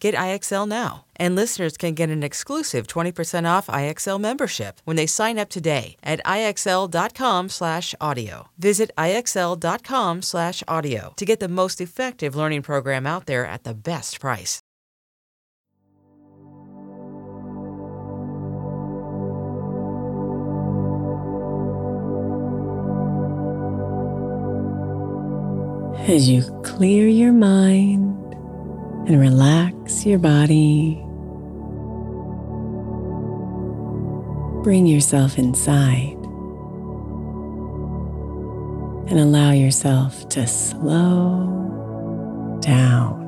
Get IXL now. And listeners can get an exclusive 20% off IXL membership when they sign up today at IXL.com/audio. Visit IXL.com/audio to get the most effective learning program out there at the best price. As you clear your mind and relax your body, bring yourself inside and allow yourself to slow down.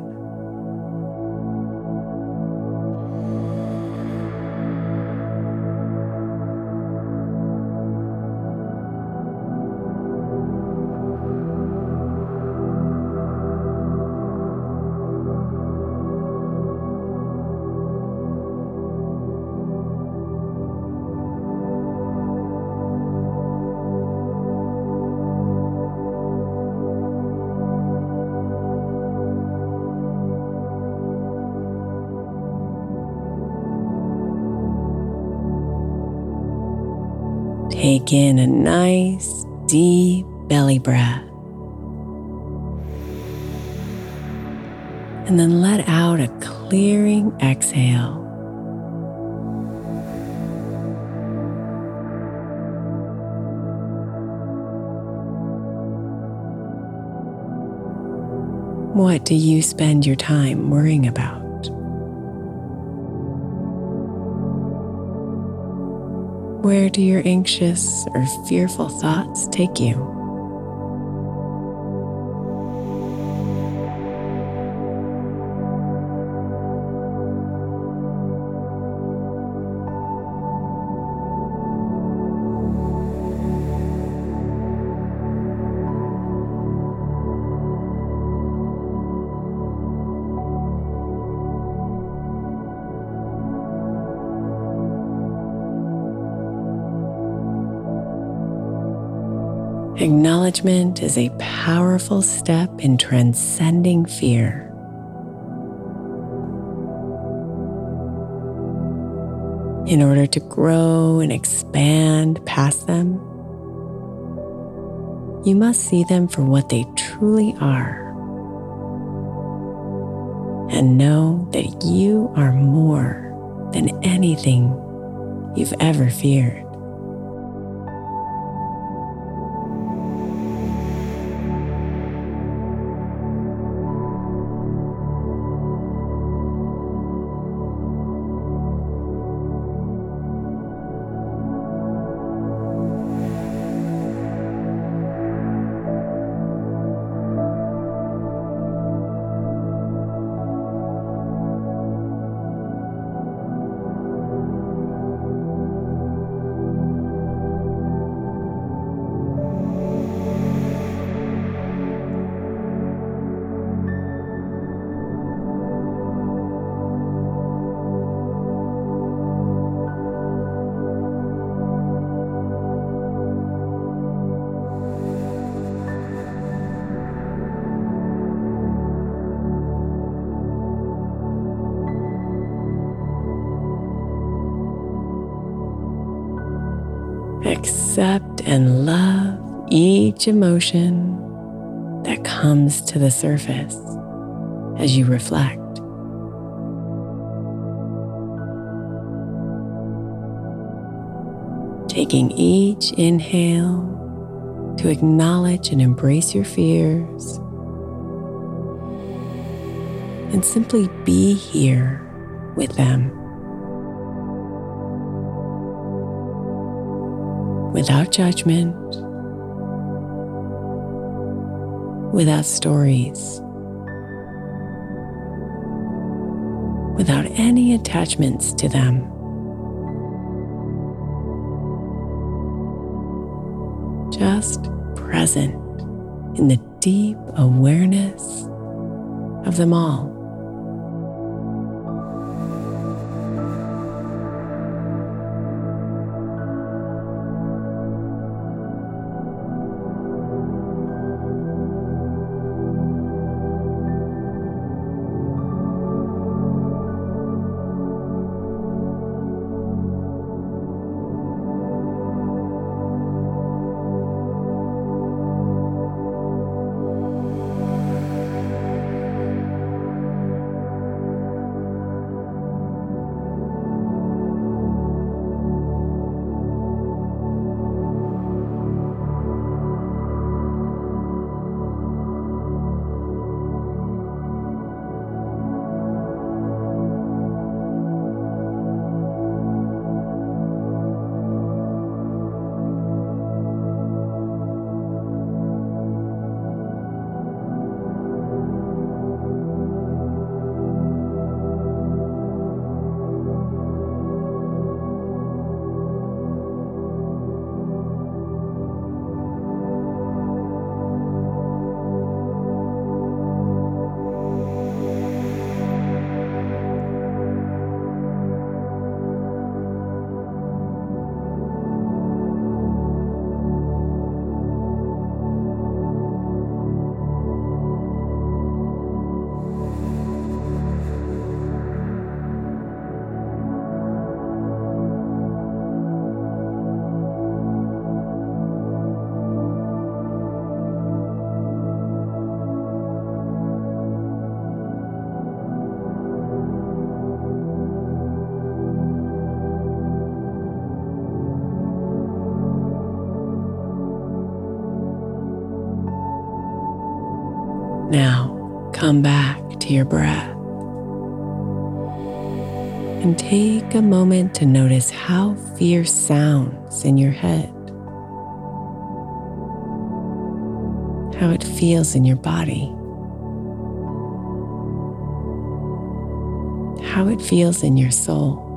Take in a nice deep belly breath. And then let out a clearing exhale. What do you spend your time worrying about? Where do your anxious or fearful thoughts take you? Acknowledgement is a powerful step in transcending fear. In order to grow and expand past them, you must see them for what they truly are and know that you are more than anything you've ever feared. Accept and love each emotion that comes to the surface as you reflect. Taking each inhale to acknowledge and embrace your fears, and simply be here with them. Without judgment, without stories, without any attachments to them. Just present in the deep awareness of them all. Come back to your breath. And take a moment to notice how fear sounds in your head, how it feels in your body, how it feels in your soul.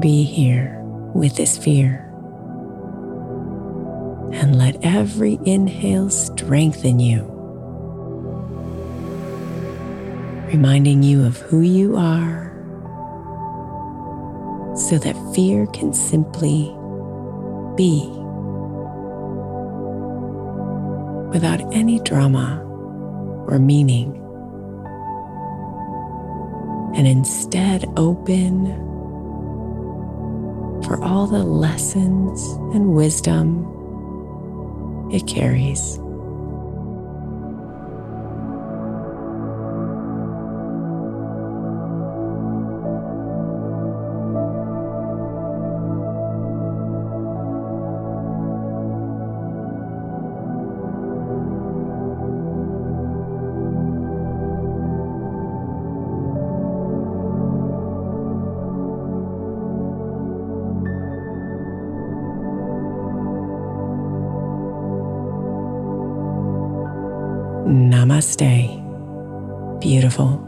Be here with this fear. And let every inhale strengthen you. reminding you of who you are so that fear can simply be without any drama or meaning, and instead open for all the lessons and wisdom it carries. Namaste. Beautiful.